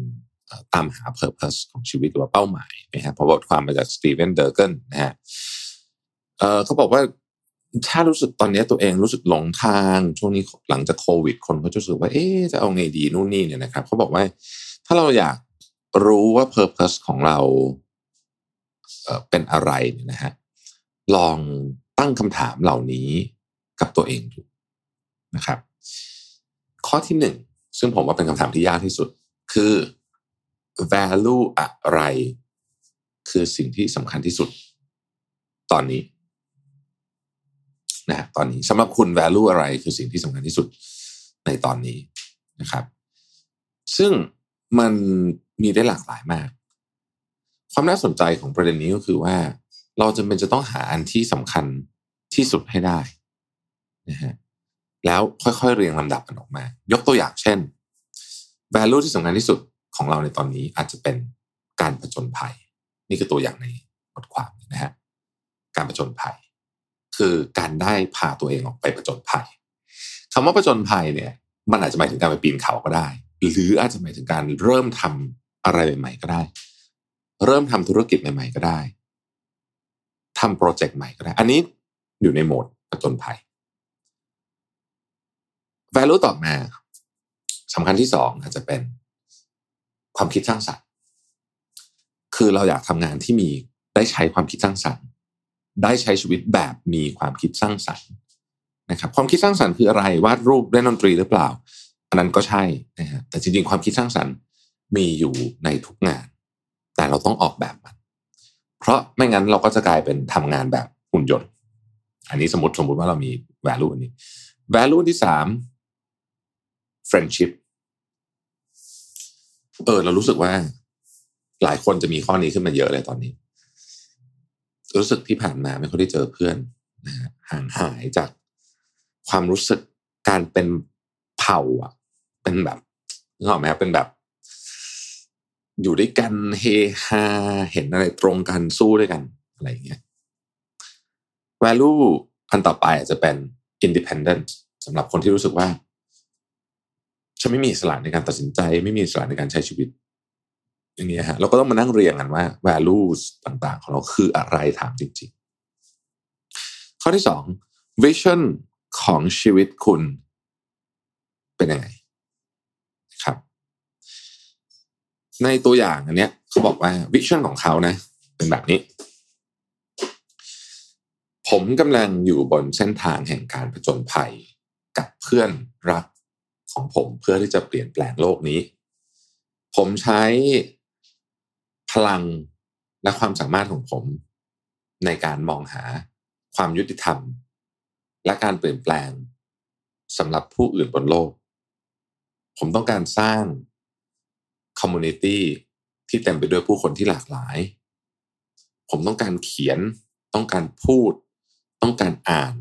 ่อ ตามหา purpose ของชีวิตหรือว่าเป้าหมายนะฮะพราะบทความมาจากสตีเวนเดอร์เกนนะฮะเออเขาบอกว่าถ้ารู้สึกตอนนี้ตัวเองรู้สึกหลงทางช่วงนี้หลังจากโควิด คนก็จะรู้สึกว่าเอ๊จะเอาไงดีนู่นนี่เนี่ยนะครับเขาบอกว่าถ้าเราอยากรู้ว่า purpose ของเราเเป็นอะไรเนี่ยนะฮะลองตั้งคำถามเหล่านี้กับตัวเองดูนะครับ ข้อที่หนึ่งซึ่งผมว่าเป็นคำถามที่ยากที่สุด คือ value อะไร คือสิ่งที่สำคัญที่สุด ตอนนี้นะฮะตอนนี้สำหรับคุณ value อะไรคือสิ่งที่สำคัญที่สุดในตอนนี้นะครับ ซึ่งมันมีได้หลากหลายมาก ความน่าสนใจของประเด็นนี้ก็คือว่า เราจำเป็นจะต้องหาอันที่สำคัญที่สุดให้ได้นะฮะแล้วค่อยๆเรียงลำดับกันออกมา ยกตัวอย่างเช่น value ที่สำคัญที่สุด ของเราในตอนนี้อาจจะเป็นการผจญภัย นี่คือตัวอย่างในบทความนะฮะการผจญภัย คือการได้พาตัวเองออกไปผจญภัยคำว่าผจญภัยเนี่ย มันอาจจะหมายถึงการไปปีนเขาก็ได้ หรืออาจจะหมายถึงการเริ่มทำอะไรใหม่ๆก็ได้ เริ่มทำธุรกิจใหม่ ๆก็ได้ทำโปรเจกต์ใหม่ก็ได้ อันนี้อยู่ในโหมดผจญภัย value ต่อมาสำคัญที่สองอาจจะเป็น ความคิดสร้างสรรค์ คือเราอยากทำงานที่มีได้ใช้ความคิดสร้างสรรค์ ได้ใช้ชีวิตแบบมีความคิดสร้างสรรค์นะครับ ความคิดสร้างสรรค์คืออะไรวาดรูปเล่นดนตรีหรือเปล่า อันนั้นก็ใช่นะฮะแต่จริงๆ ความคิดสร้างสรรค์มีอยู่ในทุกงาน แต่เราต้องออกแบบมัน เพราะไม่งั้นเราก็จะกลายเป็นทำงานแบบหุ่นยนต์ อันนี้สมมติสมมติว่าเรามี value อันนี้ value ที่สาม friendship เออ เรารู้สึกว่า หลายคนจะมีข้อนี้ขึ้นมาเยอะเลยตอนนี้ รู้สึกที่ผ่านมาไม่ค่อยได้เจอเพื่อนนะฮะห่างหายจากความรู้สึกการเป็นเผ่าอะ เป็นแบบนึกออกไหมครับเป็นแบบ อยู่ด้วยกันเฮฮาเห็นอะไรตรงกันสู้ด้วยกันอะไรอย่างเงี้ย value อันต่อไปอาจจะเป็น independent สำหรับคนที่รู้สึกว่า ฉันไม่มีอิสระในการตัดสินใจ ไม่มีอิสระในการใช้ชีวิต อย่างเงี้ยฮะเราก็ต้องมานั่งเรียงกันว่า values ต่างๆ ของเราคืออะไรถามจริง ๆ ข้อที่สอง vision ของชีวิตคุณเป็นยังไงครับ ในตัวอย่างอันเนี้ยเขาบอกว่า vision ของเขานะ เป็นแบบนี้ ผมกำลังอยู่บนเส้นทางแห่งการผจญภัย กับเพื่อนรัก ของผมเพื่อที่จะเปลี่ยนแปลงโลกนี้ ผมใช้พลังและความสามารถของผมในการมองหาความยุติธรรม และการเปลี่ยนแปลงสำหรับผู้อื่นบนโลก ผมต้องการสร้างคอมมูนิตี้ที่เต็มไปด้วยผู้คนที่หลากหลาย ผมต้องการเขียน ต้องการพูด ต้องการอ่าน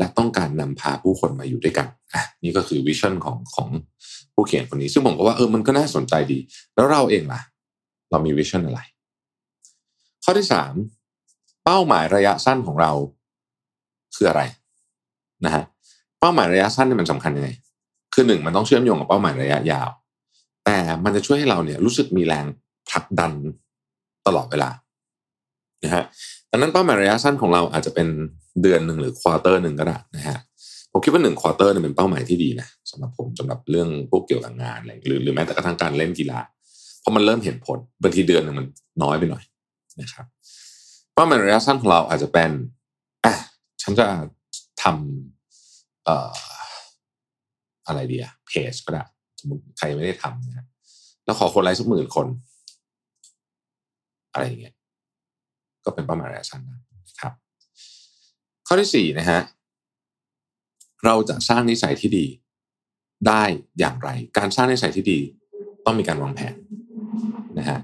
และต้องการนำพาผู้คนมาอยู่ด้วยกันอะนี่ก็คือวิชั่นของของผู้เขียนคนนี้ ซึ่งผมก็ว่าเออมันก็น่าสนใจดี แล้วเราเองล่ะ เรามีวิชั่นอะไร ข้อที่สามเป้าหมายระยะสั้นของเราคืออะไรนะฮะเป้าหมายระยะสั้นนี่มันสำคัญยังไงคือหนึ่งมันต้องเชื่อมโยงกับเป้าหมายระยะยาว แต่มันจะช่วยให้เราเนี่ยรู้สึกมีแรงผลักดันตลอดเวลานะฮะ ดังนั้นเป้าหมายระยะสั้นของเราอาจจะเป็นเดือนหนึ่งหรือควอเตอร์หนึ่งก็ได้นะฮะผมคิดว่าหนึ่งควอเตอร์เนี่ยเป็นเป้าหมายที่ดีนะสำหรับผมสำหรับเรื่องพวกเกี่ยวกับงานอะไรหรือหรือแม้แต่กระทั่งการเล่นกีฬาเพราะมันเริ่มเห็นผลบางทีเดือนหนึ่งมันน้อยไปหน่อยนะครับเป้าหมายระยะสั้นของเราอาจจะเป็นอะฉันจะทำเอ่ออะไรดีอะเพจก็ได้สมมติใครไม่ได้ทำนะฮะแล้วขอคนไลค์สักหมื่นคน อะไรอย่างเงี้ย ก็เป็นเป้าหมายระยะสั้นนะครับ ข้อที่สี่นะฮะเราจะสร้างนิสัยที่ดีได้อย่างไร การสร้างนิสัยที่ดีต้องมีการวางแผนนะฮะ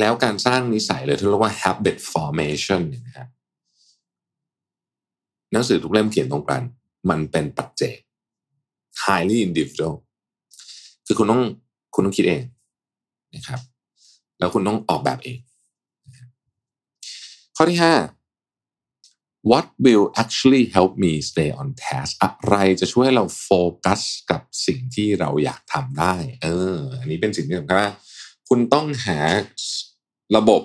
แล้วการสร้างนิสัยเลยที่เรียกว่า habit formation เนี่ยนะหนังสือทุกเล่มเขียนตรงกัน มันเป็นปัจเจก highly individual คือคุณต้องคุณต้องคิดเองนะครับ แล้วคุณต้องออกแบบเอง อที่ห้า what will actually help me stay on task อะไรจะช่วยเราโฟกัสกับสิ่งที่เราอยากทำได้ เออ อันนี้เป็นสิ่งที่สำคัญคุณต้องหาระบบ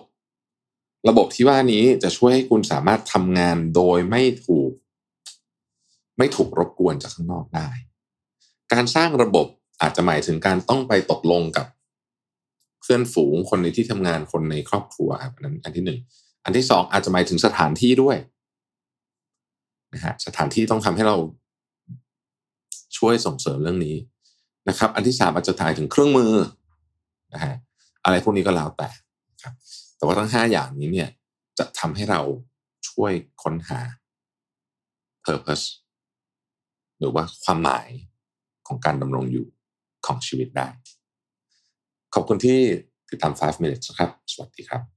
ระบบที่ว่านี้จะช่วยให้คุณสามารถทำงานโดยไม่ถูก ไม่ถูกรบกวนจากข้างนอกได้ การสร้างระบบอาจจะหมายถึงการต้องไปตกลงกับ เพื่อนฝูงคนในที่ทำงานคนในครอบครัวครับนั้นอันที่หนึ่ง อันที่สองอาจจะหมายถึงสถานที่ด้วยนะฮะสถานที่ต้องทำให้เราช่วยส่งเสริมเรื่องนี้นะครับ อันที่สามอาจจะถ่ายถึงเครื่องมือนะฮะอะไรพวกนี้ก็แล้วแต่ครับ แต่ว่าทั้งห้าอย่างนี้เนี่ยจะทำให้เราช่วยค้นหา purpose หรือว่าความหมายของการดำรงอยู่ของชีวิตได้ ขอบคุณที่ติดตาม 5 minutes ครับ สวัสดีครับ